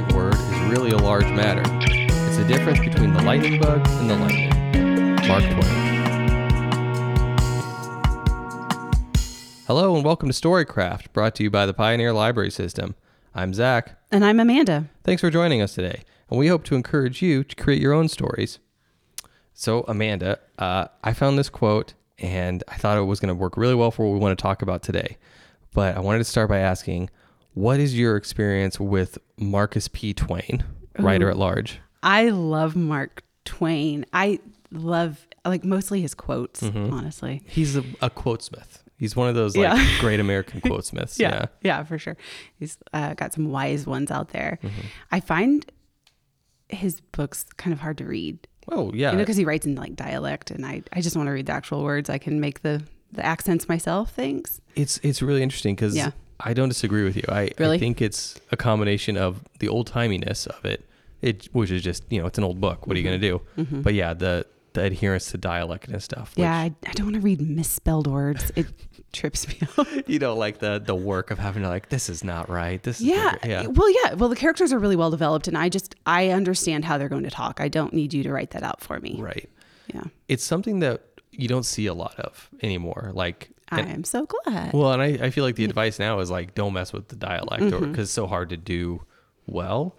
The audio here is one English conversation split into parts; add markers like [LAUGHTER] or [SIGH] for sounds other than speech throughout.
right word is really a large matter. It's the difference between the lightning bug and the lightning. Mark Twain. Hello and welcome to Storycraft, brought to you by the Pioneer Library System. I'm Zach. And I'm Amanda. Thanks for joining us today, and we hope to encourage you to create your own stories. So, Amanda, uh, I found this quote and I thought it was going to work really well for what we want to talk about today. But I wanted to start by asking what is your experience with Marcus P. Twain, writer at large? I love Mark Twain. I love like mostly his quotes, Mm-hmm. honestly. He's a, a quotesmith. He's one of those like Yeah. great American [LAUGHS] quotesmiths. Yeah, yeah, for sure. He's uh, got some wise ones out there. Mm-hmm. I find his books kind of hard to read. Oh, yeah. You know, because he writes in like dialect, and I I just want to read the actual words. I can make the the accents myself. Thanks. it's it's really interesting because Yeah. I don't disagree with you. I, I think it's a combination of the old timiness of it, it which is just you know it's an old book. What are you going to mm-hmm. do? Mm-hmm. But yeah, the the adherence to dialect and stuff. Yeah, I, I don't want to read misspelled words. It [LAUGHS] trips me out. [LAUGHS] you know, like the the work of having to like this is not right. This is Yeah. yeah. Eh, well, yeah. Well, the characters are really well developed, and I just I understand how they're going to talk. I don't need you to write that out for me. Right. Yeah. It's something that you don't see a lot of anymore. Like, I and- am so glad. well, and I, I feel like the advice now is like, don't mess with the dialect or Mm-hmm. because it's so hard to do well.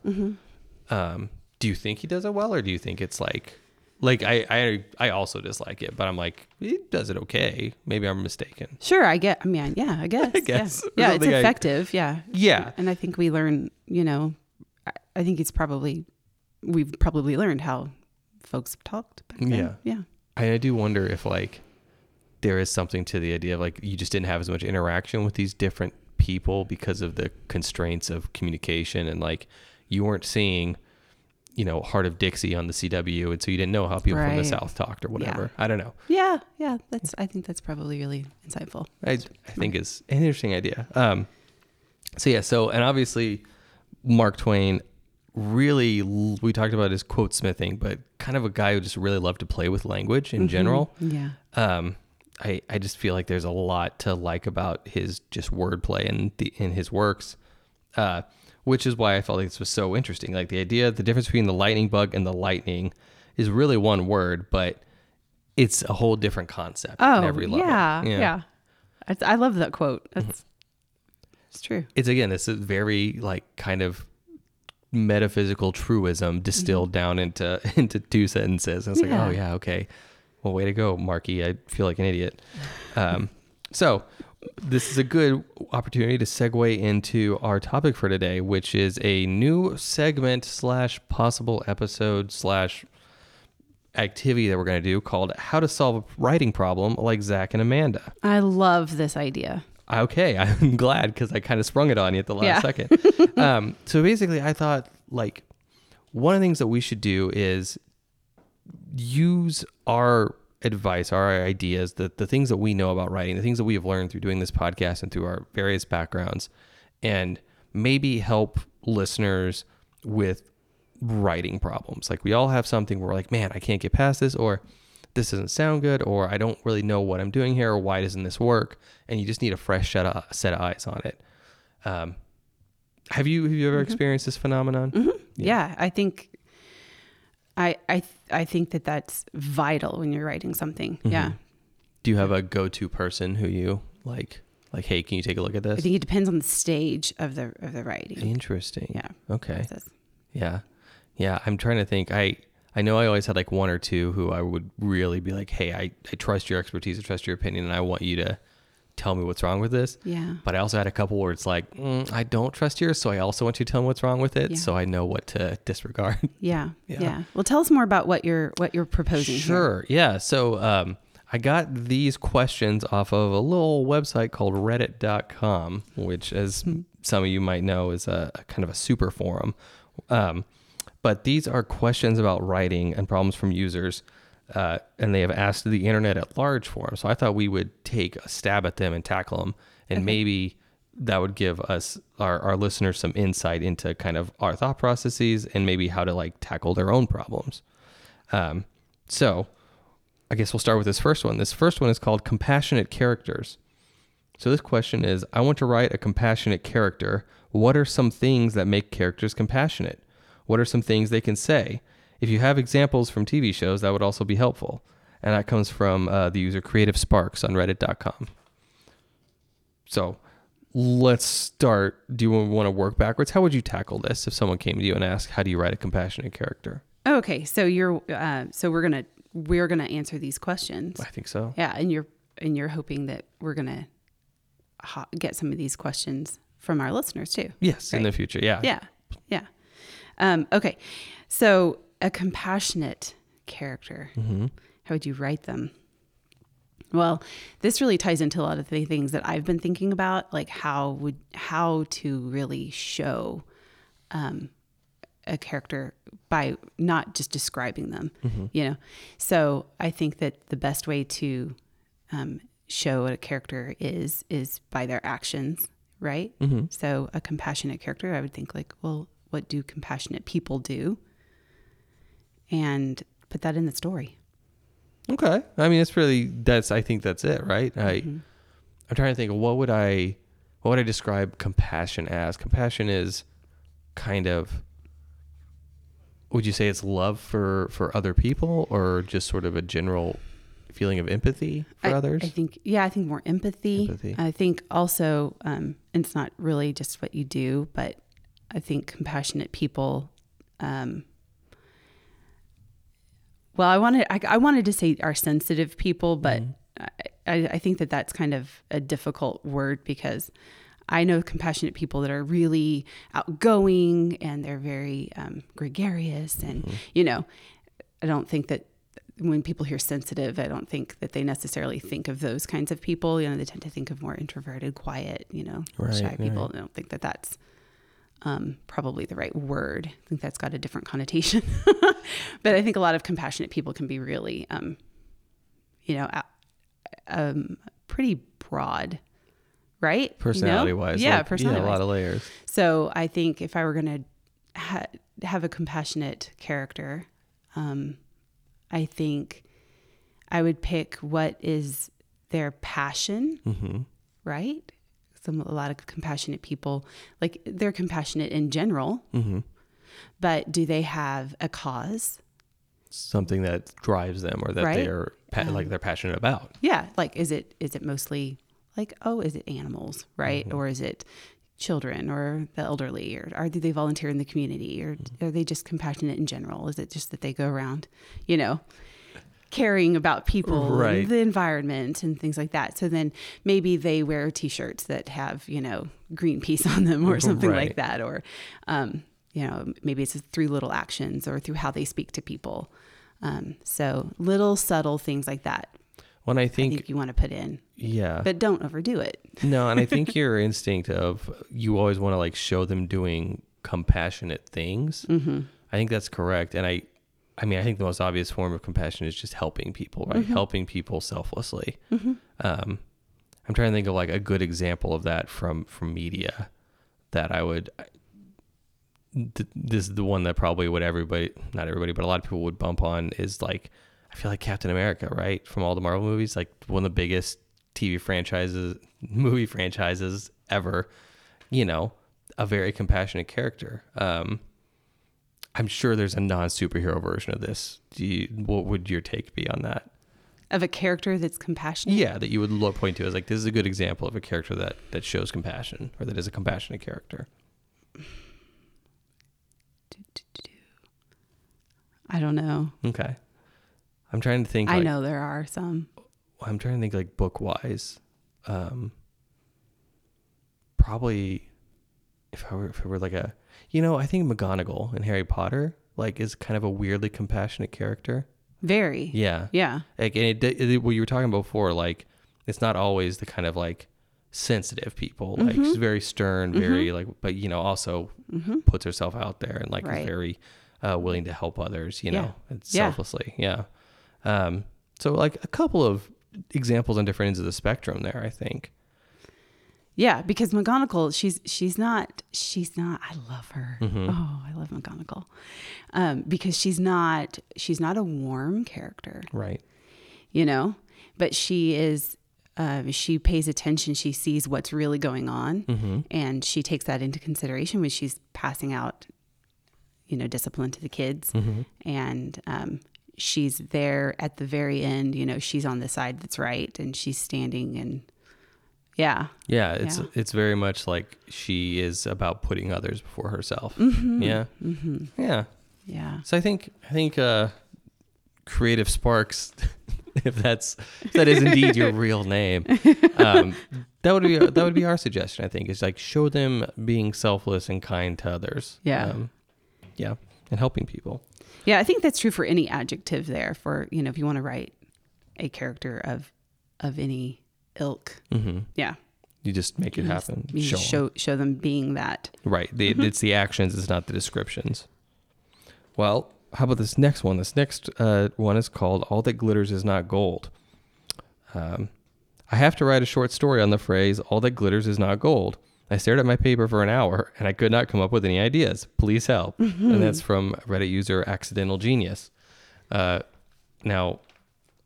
Um, do you think he does it well or do you think it's like, like I, I, I also dislike it, but I'm like, he does it okay. Maybe I'm mistaken. Sure, I get. I mean, yeah, I guess. [LAUGHS] I guess. Yeah, yeah it's Something I- effective. yeah. Yeah. And I think we learn. You know, I, I think it's probably we've probably learned how folks talked. Back then. Yeah. Yeah. I, I do wonder if like there is something to the idea of like you just didn't have as much interaction with these different people because of the constraints of communication and like you weren't seeing you know Hart of Dixie on the cw and so you didn't know how people from the south talked or whatever i don't know Yeah. Yeah. That's. I think that's probably really insightful. i, I think is an interesting idea um so yeah so and obviously mark twain really we talked about his quote smithing but kind of a guy who just really loved to play with language in general Yeah. um, I, I just feel like there's a lot to like about his just wordplay in the in his works, uh, which is why I felt like this was so interesting. Like the idea, the difference between the lightning bug and the lightning is really one word, but it's a whole different concept Oh. every level. yeah. Yeah. I, I love that quote. That's. Mm-hmm. It's true. It's again, it's a very like kind of metaphysical truism distilled down into [LAUGHS] into two sentences. And it's like, oh yeah, okay. Well, way to go, Marky. I feel like an idiot. Um, so this is a good opportunity to segue into our topic for today, which is a new segment slash possible episode slash activity that we're going to do called "How to Solve a Writing Problem" like Zach and Amanda. I love this idea. Okay, [LAUGHS] I'm glad because I kind of sprung it on you at the last Yeah. second. um, so basically, I thought like one of the things that we should do is use our advice, our ideas, the the things that we know about writing, the things that we have learned through doing this podcast and through our various backgrounds, and maybe help listeners with writing problems. Like we all have something where we're like, man, I can't get past this, or this doesn't sound good, or I don't really know what I'm doing here, or why doesn't this work? And you just need a fresh set of, set of eyes on it. Um, have you have you ever experienced this phenomenon? Yeah. I think. I I I think that that's vital when you're writing something. Mm-hmm. Yeah. Do you have a go-to person who you like? Like, hey, can you take a look at this? I think it depends on the stage of the of the writing. Interesting. Yeah. Okay. process. Yeah. Yeah. I'm trying to think. I I know I always had like one or two who I would really be like, hey, I, I trust your expertise, I trust your opinion, and I want you to tell me what's wrong with this. Yeah. But I also had a couple where it's like, mm, I don't trust yours, so I also want you to tell me what's wrong with it, Yeah. so I know what to disregard. [LAUGHS] Yeah. Yeah. Yeah. Well, tell us more about what you're what you're proposing. here. Sure. Yeah. So um, I got these questions off of a little website called reddit.com, which, as some of you might know, is a, a kind of a super forum. Um, but these are questions about writing and problems from users. Uh, and they have asked the internet at large for them. So I thought we would take a stab at them and tackle them. And maybe that would give us, our, our listeners, some insight into kind of our thought processes and maybe how to like tackle their own problems. Um, so I guess we'll start with this first one. This first one is called compassionate characters. So this question is I want to write a compassionate character. what are some things that make characters compassionate? What are some things they can say? If you have examples from TV shows, that would also be helpful. And that comes from uh, the user Creative Sparks on Reddit.com. So let's start. Do you want to work backwards? How would you tackle this if someone came to you and asked, "How do you write a compassionate character?" Okay, so you're uh, so we're gonna we're gonna answer these questions. I think so. Yeah, and you're and you're hoping that we're gonna ho- get some of these questions from our listeners too. Yes, in the future. Yeah. Yeah, yeah. Um, okay, so a compassionate character. Mm-hmm. How would you write them? Well, this really ties into a lot of the things that I've been thinking about, like how would how to really show um, a character by not just describing them, you know. So I think that the best way to um, show what a character is is by their actions, right? Mm-hmm. So a compassionate character, I would think like, well, what do compassionate people do? And put that in the story. Okay. I mean, it's really that's. I think that's it, right? I Mm-hmm. I'm trying to think. What would I what would I describe compassion as? Compassion is kind of. Would you say it's love for for other people, or just sort of a general feeling of empathy for I, others? I think, yeah, I think more empathy. Empathy. I think also, um, and it's not really just what you do, but I think compassionate people. Um, well, I wanted, I, I wanted to say are sensitive people, but Mm-hmm. I, I think that that's kind of a difficult word because I know compassionate people that are really outgoing and they're very um, gregarious, and Mm-hmm. you know, I don't think that when people hear sensitive, I don't think that they necessarily think of those kinds of people. You know, they tend to think of more introverted, quiet, you know, Right, shy people. right. I don't think that that's um, probably the right word. I think that's got a different connotation. [LAUGHS] but I think a lot of compassionate people can be really, um, you know, um, pretty broad, right? You know? Personality wise, yeah, like, personality yeah, a lot of layers. so I think if I were going to ha- have a compassionate character, um, I think I would pick what is their passion, Mm-hmm. right? Some a lot of compassionate people, like they're compassionate in general, Mm-hmm. but do they have a cause? Something that drives them, or that Right. they're pa- like um, they're passionate about. Yeah, like is it is it mostly like oh is it animals right mm-hmm. or is it children or the elderly or are do they volunteer in the community or mm-hmm. are they just compassionate in general? Is it just that they go around, you know, caring about people, Right. the environment, and things like that? So then maybe they wear T-shirts that have you know Greenpeace on them or something Right. like that, or um, you know maybe it's through little actions or through how they speak to people. Um, so little subtle things like that When I I think, think you want to put in, yeah, but don't overdo it. No, and I think [LAUGHS] your instinct of you always want to like show them doing compassionate things. Mm-hmm. I think that's correct. And I, I mean, I think the most obvious form of compassion is just helping people, right? Mm-hmm. Helping people selflessly. Um, I'm trying to think of like a good example of that from from media that I would. th- This is the one that probably would everybody, not everybody, but a lot of people would bump on is like, I feel like Captain America, right? From all the Marvel movies, like one of the biggest TV franchises, [LAUGHS] movie franchises ever. You know, a very compassionate character. Um, I'm sure there's a non superhero version of this. Do you, what would your take be on that? Of a character that's compassionate. Yeah, that you would look, point to as like this is a good example of a character that that shows compassion or that is a compassionate character. I don't know. Okay, I'm trying to think. I like- know there are some. I'm trying to think like book wise. Um, probably if I were if it were like a, you know, I think McGonagall in Harry Potter like is kind of a weirdly compassionate character. Very. Yeah, Yeah. like and it, it what you were talking about before like it's not always the kind of like sensitive people like Mm-hmm. she's very stern very like but you know also puts herself out there and like Right. very uh, willing to help others you Yeah. know Yeah. selflessly yeah um so like a couple of examples on different ends of the spectrum there i think Yeah, because McGonagall, she's she's not she's not. I love her. Mm-hmm. Oh, I love McGonagall, um, because she's not she's not a warm character, right you know, but she is uh, she pays attention. She sees what's really going on, Mm-hmm. and she takes that into consideration when she's passing out, you know, discipline to the kids. Mm-hmm. And um, she's there at the very end. You know, she's on the side that's right, and she's standing and yeah, Yeah, it's Yeah. it's very much like she is about putting others before herself. Yeah, hmm yeah. yeah, So I think I think uh, creative sparks, [LAUGHS] if that's if that is indeed your [LAUGHS] real name, um, that would be that would be our suggestion. I think is like show them being selfless and kind to others. Yeah. um, yeah, and helping people. yeah. I think that's true for any adjective there. For you know, if you want to write a character of of any ilk, hmm yeah, You just make it you happen. You show show 'em. show, show them being that. Right. The, Mm-hmm. It's the actions, it's not the descriptions. Well, how about this next one? This next uh, one is called All That Glitters Is Not Gold. Um, I have to write a short story on the phrase All That Glitters Is Not Gold. I stared at my paper for an hour and I could not come up with any ideas. Please help. Mm-hmm. And that's from Reddit user Accidental Genius. Uh, now,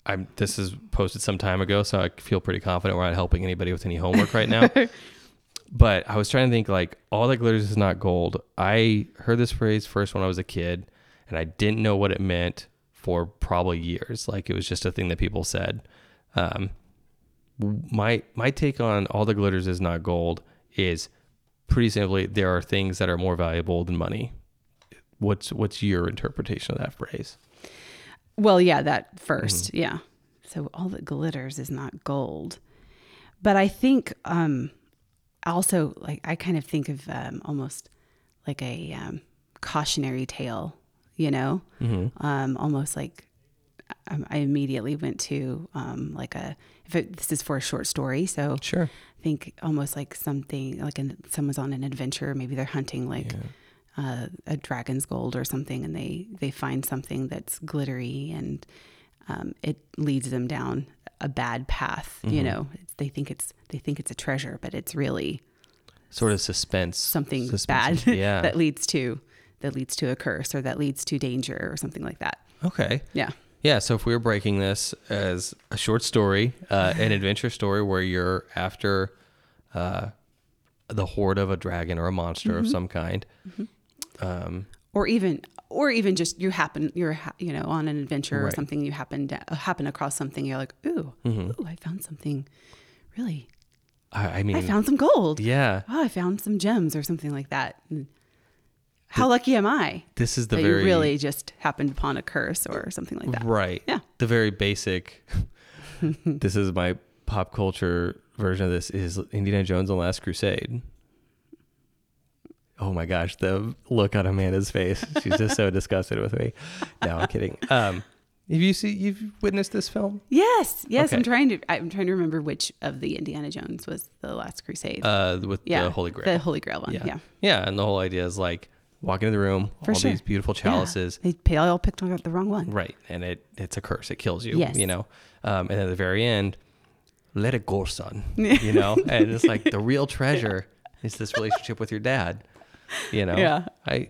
I'm, this is posted some time ago, so I feel pretty confident we're not helping anybody with any homework right now. [LAUGHS] but I was trying to think like all that glitters is not gold. I heard this phrase first when I was a kid, and I didn't know what it meant for probably years. Like it was just a thing that people said. Um, my my take on all the glitters is not gold is pretty simply there are things that are more valuable than money. What's what's your interpretation of that phrase? Well, yeah, that 1st Mm-hmm. yeah. So all that glitters is not gold. But I think um also like I kind of think of um almost like a um cautionary tale, you know? Mm-hmm. Um almost like um, I immediately went to um like a if it, this is for a short story, so Sure. I think almost like something like an, someone's on an adventure, maybe they're hunting like uh, a dragon's gold or something, and they they find something that's glittery, and um, it leads them down a bad path. You Mhm. know, they think it's they think it's a treasure, but it's really Sort of suspense. something suspense. bad [LAUGHS] Yeah. that leads to that leads to a curse or that leads to danger or something like that. okay. Yeah. Yeah, so if we were breaking this as a short story, uh, an adventure story where you're after uh, the hoard of a dragon or a monster Mm-hmm. of some kind, um, or even or even just you happen you're ha- you know on an adventure or something you happen to happen across something you're like ooh Mhm. ooh I found something really I, I mean, I found some gold yeah, oh I found some gems or something like that And how lucky am I this is the very you really just happened upon a curse or something like that right. Yeah. the very basic. [LAUGHS] this is my pop culture version of this is Indiana Jones and the Last Crusade. Oh my gosh, the look on Amanda's face. She's just so [LAUGHS] disgusted with me. No, I'm kidding. Um, have you see you've witnessed this film? yes yes I'm trying to I'm trying to remember which of the Indiana Jones was the last crusade Uh, with yeah the Holy Grail. the Holy Grail one yeah. yeah, yeah, and the whole idea is like walk into the room, For all sure. these beautiful chalices, Yeah. they all picked on the wrong one right? And it it's a curse. It kills you. Yes. You know. Um, and at the very end, let it go, son. [LAUGHS] You know, and it's like the real [LAUGHS] treasure is this relationship with your dad. [LAUGHS] You know. Yeah. I,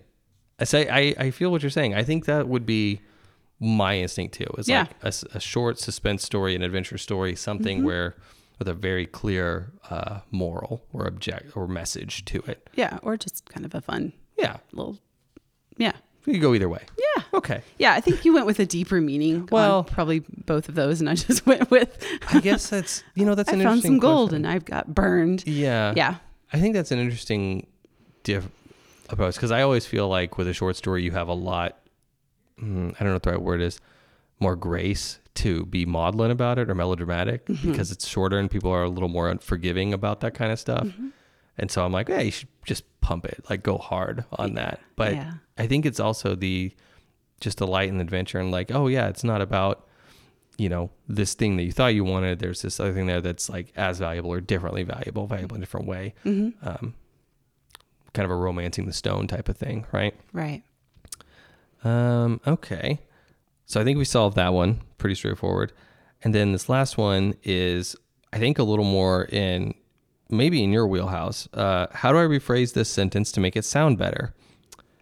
I say I I feel what you're saying. I think that would be my instinct too. Is Yeah. like a short suspense story, an adventure story, something Mm-hmm. where with a very clear uh, moral or object or message to it. yeah or just kind of a fun Yeah. little yeah You could go either way. yeah Okay. yeah i think you went with a deeper meaning Well- probably both of those and i [LAUGHS] just went with I guess that's you know that's [LAUGHS] i an found interesting some gold question. and i've got burned yeah yeah I think that's an interesting diff approach because I always feel like with a short story you have a lot. Mm, I don't know what the right word is. More grace to be maudlin about it or melodramatic Mm-hmm. because it's shorter and people are a little more unforgiving about that kind of stuff. Mm-hmm. And so I'm like, hey, you should just pump it, like go hard on that. But yeah I think it's also the just the light and adventure and like, oh yeah, it's not about you know this thing that you thought you wanted. There's this other thing there that's like as valuable or differently valuable, valuable in a different way. hmm Um, kind of a romancing the stone type of thing, right? right Um, okay, so I think we solved that one. Pretty straightforward. And then this last one is, I think, a little more in maybe in your wheelhouse. Uh, how do I rephrase this sentence to make it sound better?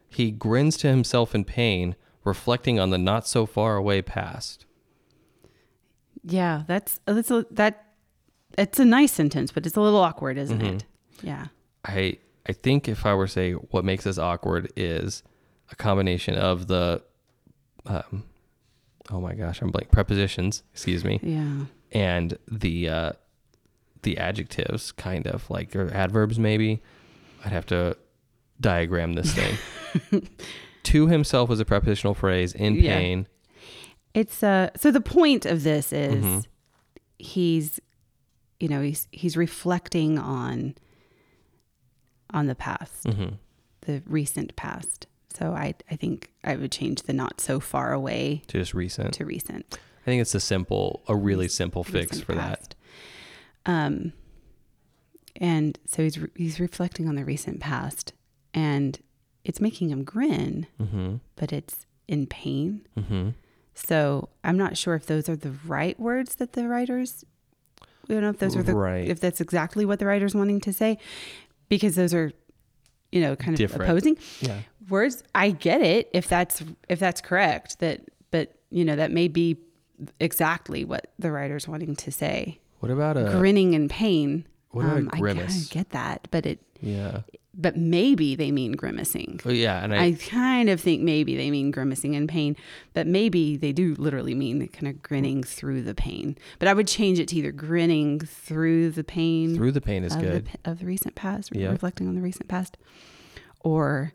He grins to himself in pain, reflecting on the not so far away past. yeah that's that's a, that it's a nice sentence, but it's a little awkward, isn't Mm-hmm. it? Yeah. I I think if I were to say what makes this awkward is a combination of the um oh my gosh, I'm blank prepositions, excuse me, Yeah. and the uh the adjectives kind of like or adverbs maybe. I'd have to diagram this thing. [LAUGHS] to himself was a prepositional phrase in Yeah. pain. It's uh so the point of this is Mhm. he's you know, he's he's reflecting on on the past, Mhm. the recent past. So I I think I would change the not so far away To just recent. to recent. I think it's a simple a really simple fix recent for that. Um and so he's re- he's reflecting on the recent past and it's making him grin, Mhm. but it's in pain. Mhm. So I'm not sure if those are the right words that the writers. I don't know if those are the Right. if that's exactly what the writer's wanting to say, because those are, you know, kind of Different. opposing Yeah. words. I get it if that's if that's correct. That but you know that may be exactly what the writer's wanting to say. What about a Grinning in pain. Um, what about a I kinda grimace? get that, but it yeah. but maybe they mean grimacing. Oh yeah, and I, I kind of think maybe they mean grimacing in pain, but maybe they do literally mean kind of grinning through the pain. But I would change it to either grinning through the pain through the pain is of, good. The, of the recent past, Yeah. reflecting on the recent past, or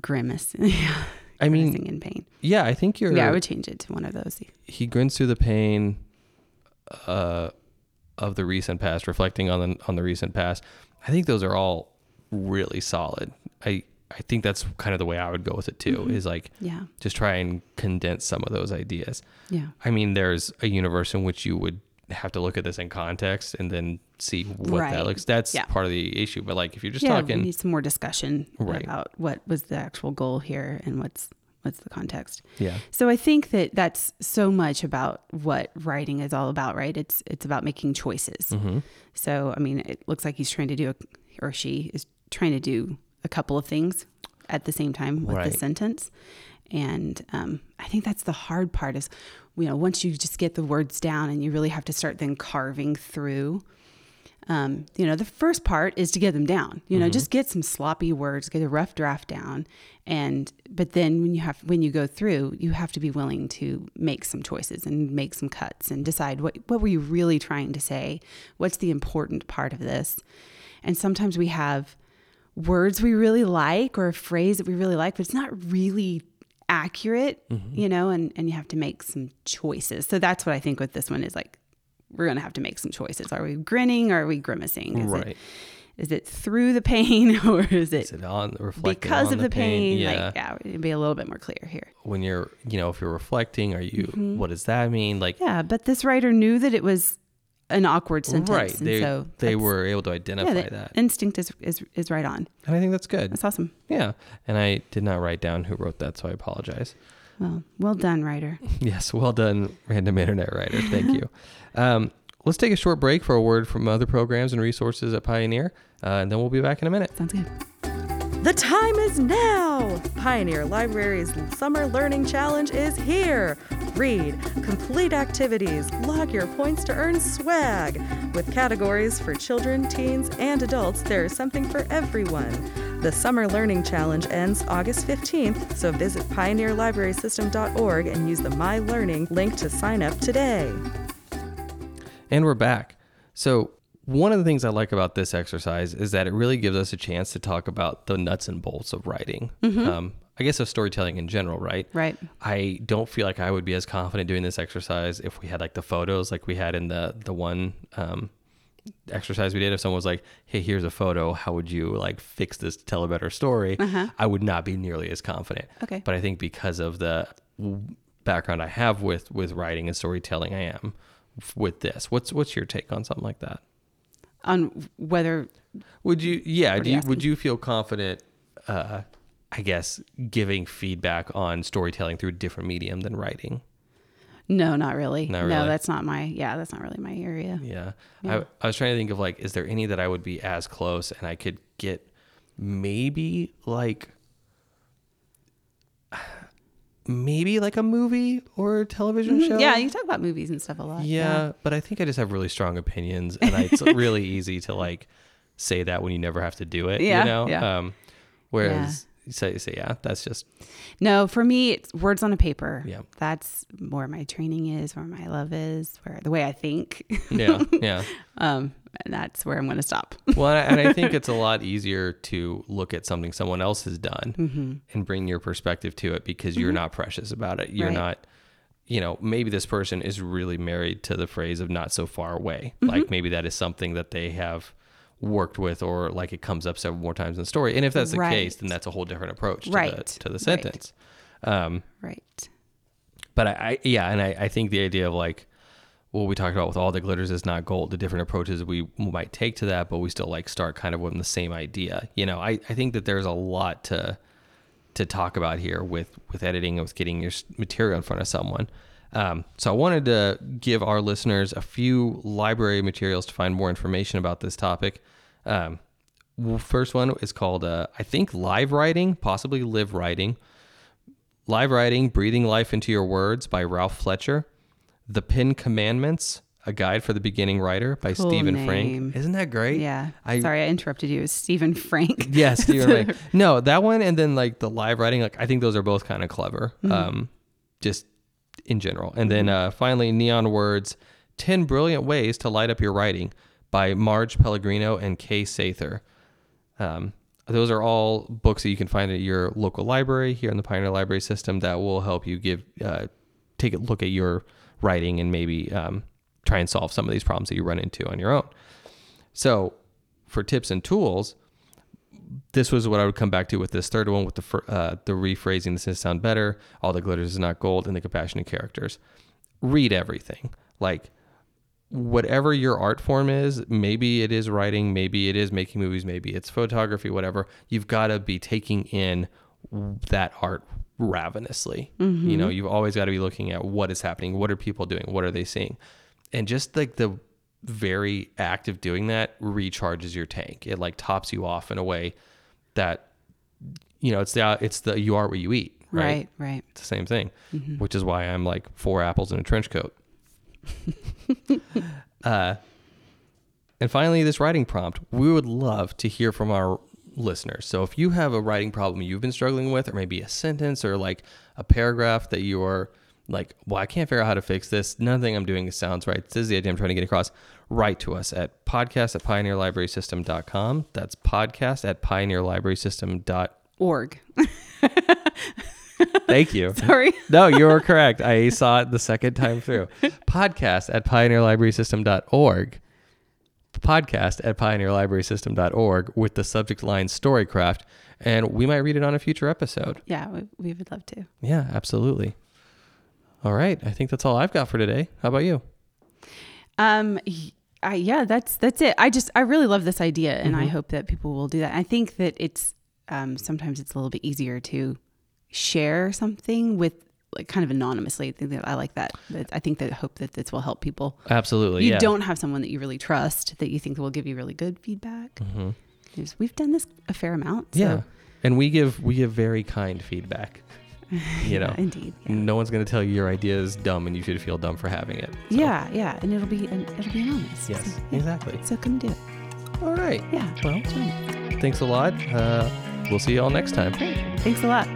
grimace. yeah, [LAUGHS] I mean, grimacing in pain. yeah, I think you're. Yeah, I would change it to one of those. he grins through the pain uh, of the recent past, reflecting on the on the recent past. I think those are all really solid. I I think that's kind of the way I would go with it too. Mm-hmm. Is like Yeah, just try and condense some of those ideas. yeah, I mean, there's a universe in which you would have to look at this in context and then see what that looks. That's Yeah. part of the issue. But like if you're just yeah. talking, we need some more discussion Right. about what was the actual goal here and what's what's the context. yeah, So I think that that's so much about what writing is all about, right? It's it's about making choices. hmm So I mean, it looks like he's trying to do a, or she is trying to do a couple of things at the same time with Right. the sentence, and um, I think that's the hard part. Is you know once you just get the words down and you really have to start then carving through. Um, you know, the first part is to get them down. You know, just get some sloppy words, get a rough draft down, and but then when you have when you go through, you have to be willing to make some choices and make some cuts and decide what what were you really trying to say? What's the important part of this? And sometimes we have words we really like or a phrase that we really like, but it's not really accurate, you know, and, and you have to make some choices. So that's what I think with this one is like, we're going to have to make some choices. Are we grinning or are we grimacing? Is right. It, is it through the pain [LAUGHS] or is it Is it on because on of the pain? Yeah. Like, yeah, it'd be a little bit more clear here. when you're, you know, if you're reflecting, are you? Mm-hmm. What does that mean? Like, Yeah, but this writer knew that it was an awkward sentence. right? And They so they were able to identify yeah, that, instinct is, is, is right on. and I think that's good. That's awesome. Yeah, and I did not write down who wrote that, so I apologize. Well, well done, writer. [LAUGHS] Yes, well done, random internet writer. Thank [LAUGHS] you. Um, let's take a short break for a word from other programs and resources at Pioneer, uh, and then we'll be back in a minute. Sounds good. The time is now! Pioneer Library's Summer Learning Challenge is here! Read, complete activities, log your points to earn swag. With categories for children, teens, and adults, there is something for everyone. The Summer Learning Challenge ends August 15th, so visit pioneerlibrarysystem.org and use the My Learning link to sign up today. And we're back. So, one of the things I like about this exercise is that it really gives us a chance to talk about the nuts and bolts of writing. Um, I guess of storytelling in general, right? Right. I don't feel like I would be as confident doing this exercise if we had like the photos like we had in the the one um, exercise we did. If someone was like, "Hey, here's a photo. How would you like fix this to tell a better story?" I would not be nearly as confident. Okay. But I think because of the background I have with with writing and storytelling, I am with this. What's what's your take on something like that? On whether Would you? Yeah. Do you would you feel confident? Uh, I guess giving feedback on storytelling through a different medium than writing. no, not really. Not No, that's not my. Yeah, that's not really my area. Yeah. Yeah. I, I was trying to think of like, is there any that I would be as close and I could get maybe like, maybe like a movie or a television show. Mm-hmm. Yeah, you talk about movies and stuff a lot. Yeah, but I think I just have really strong opinions, and I, it's [LAUGHS] really easy to like say that when you never have to do it. Yeah, you know. yeah. Um, whereas you say, say, yeah, that's just No, for me, it's words on a paper. Yeah. That's where my training is, where my love is, where the way I think. yeah, yeah. [LAUGHS] um, and that's where I'm going to stop. [LAUGHS] Well, and I, think it's a lot easier to look at something someone else has done mm-hmm. and bring your perspective to it because you're mm-hmm. not precious about it. You're Right. not, you know, maybe this person is really married to the phrase of not so far away. Mm-hmm. Like maybe that is something that they have worked with or like it comes up several more times in the story. And if that's the Right. case, then that's a whole different approach to, Right. the, to the Right. sentence. Um, right. but I, I yeah, and I, I think the idea of like what we talked about with all the glitters is not gold, the different approaches we might take to that, but we still like start kind of with the same idea. You know, I, I think that there's a lot to to talk about here with with editing and with getting your material in front of someone. Um, so I wanted to give our listeners a few library materials to find more information about this topic. Um, first one is called uh, I think live writing, possibly live writing. Live Writing Breathing Life into Your Words by Ralph Fletcher. The Pen Commandments, a guide for the beginning writer by Cool Steven name. Frank. Isn't that great? Yeah. I, Sorry, I interrupted you. Steven Frank. [LAUGHS] Yeah, Steven Frank. [LAUGHS] No, that one and then like the live writing, like I think those are both kind of clever. Mm-hmm. Um, just in general. And then uh, finally, Neon Words 10 Brilliant Ways to Light Up Your Writing by Marge Pellegrino and Kay Sather. Um, those are all books that you can find at your local library here in the Pioneer Library System that will help you give uh, take a look at your writing and maybe um, try and solve some of these problems that you run into on your own. So, for tips and tools, this was what I would come back to with this third one with the uh, the rephrasing. This is sound better. All the glitters is not gold, and the compassionate characters. Read everything. Like whatever your art form is, maybe it is writing, maybe it is making movies, maybe it's photography, whatever. You've got to be taking in that art ravenously. You know, you've always got to be looking at what is happening, what are people doing, what are they seeing, and just like the very act of doing that recharges your tank. It like tops you off in a way that you know it's the it's the you are what you eat. Right. Right, right. It's the same thing, which is why I'm like four apples in a trench coat. [LAUGHS] uh, and finally, this writing prompt. We would love to hear from our listeners. So if you have a writing problem you've been struggling with, or maybe a sentence or like a paragraph that you are like, well, I can't figure out how to fix this. Nothing I'm doing sounds right. This is the idea I'm trying to get across. Write to us at podcast at pioneerlibrarysystem.com. That's podcast at pioneerlibrarysystem.com. Org. [LAUGHS] Thank you. Sorry. [LAUGHS] No, you're correct. I saw it the second time through. [LAUGHS] Podcast at pioneerlibrarysystem.org. Podcast at pioneerlibrarysystem.org with the subject line Storycraft. And we might read it on a future episode. Yeah, we, we would love to. Yeah, absolutely. All right. I think that's all I've got for today. How about you? Um, I, yeah, that's that's it. I just I really love this idea, and Mm-hmm. I hope that people will do that. I think that it's um, sometimes it's a little bit easier to share something with like kind of anonymously. I think that I like that. I think that hope that this will help people. Absolutely. you yeah. don't have someone that you really trust that you think will give you really good feedback. Because We've done this a fair amount. So, Mm-hmm. Yeah. And we give we give very kind feedback. [LAUGHS] You know. indeed. Yeah. No one's going to tell you your idea is dumb and you should feel dumb for having it. So, yeah, yeah, and it'll be and it'll be anonymous. Yes, So, yeah. exactly. So come do it. All right. Yeah. Well, thanks a lot. Uh, we'll see you all next time. Great. Thanks a lot.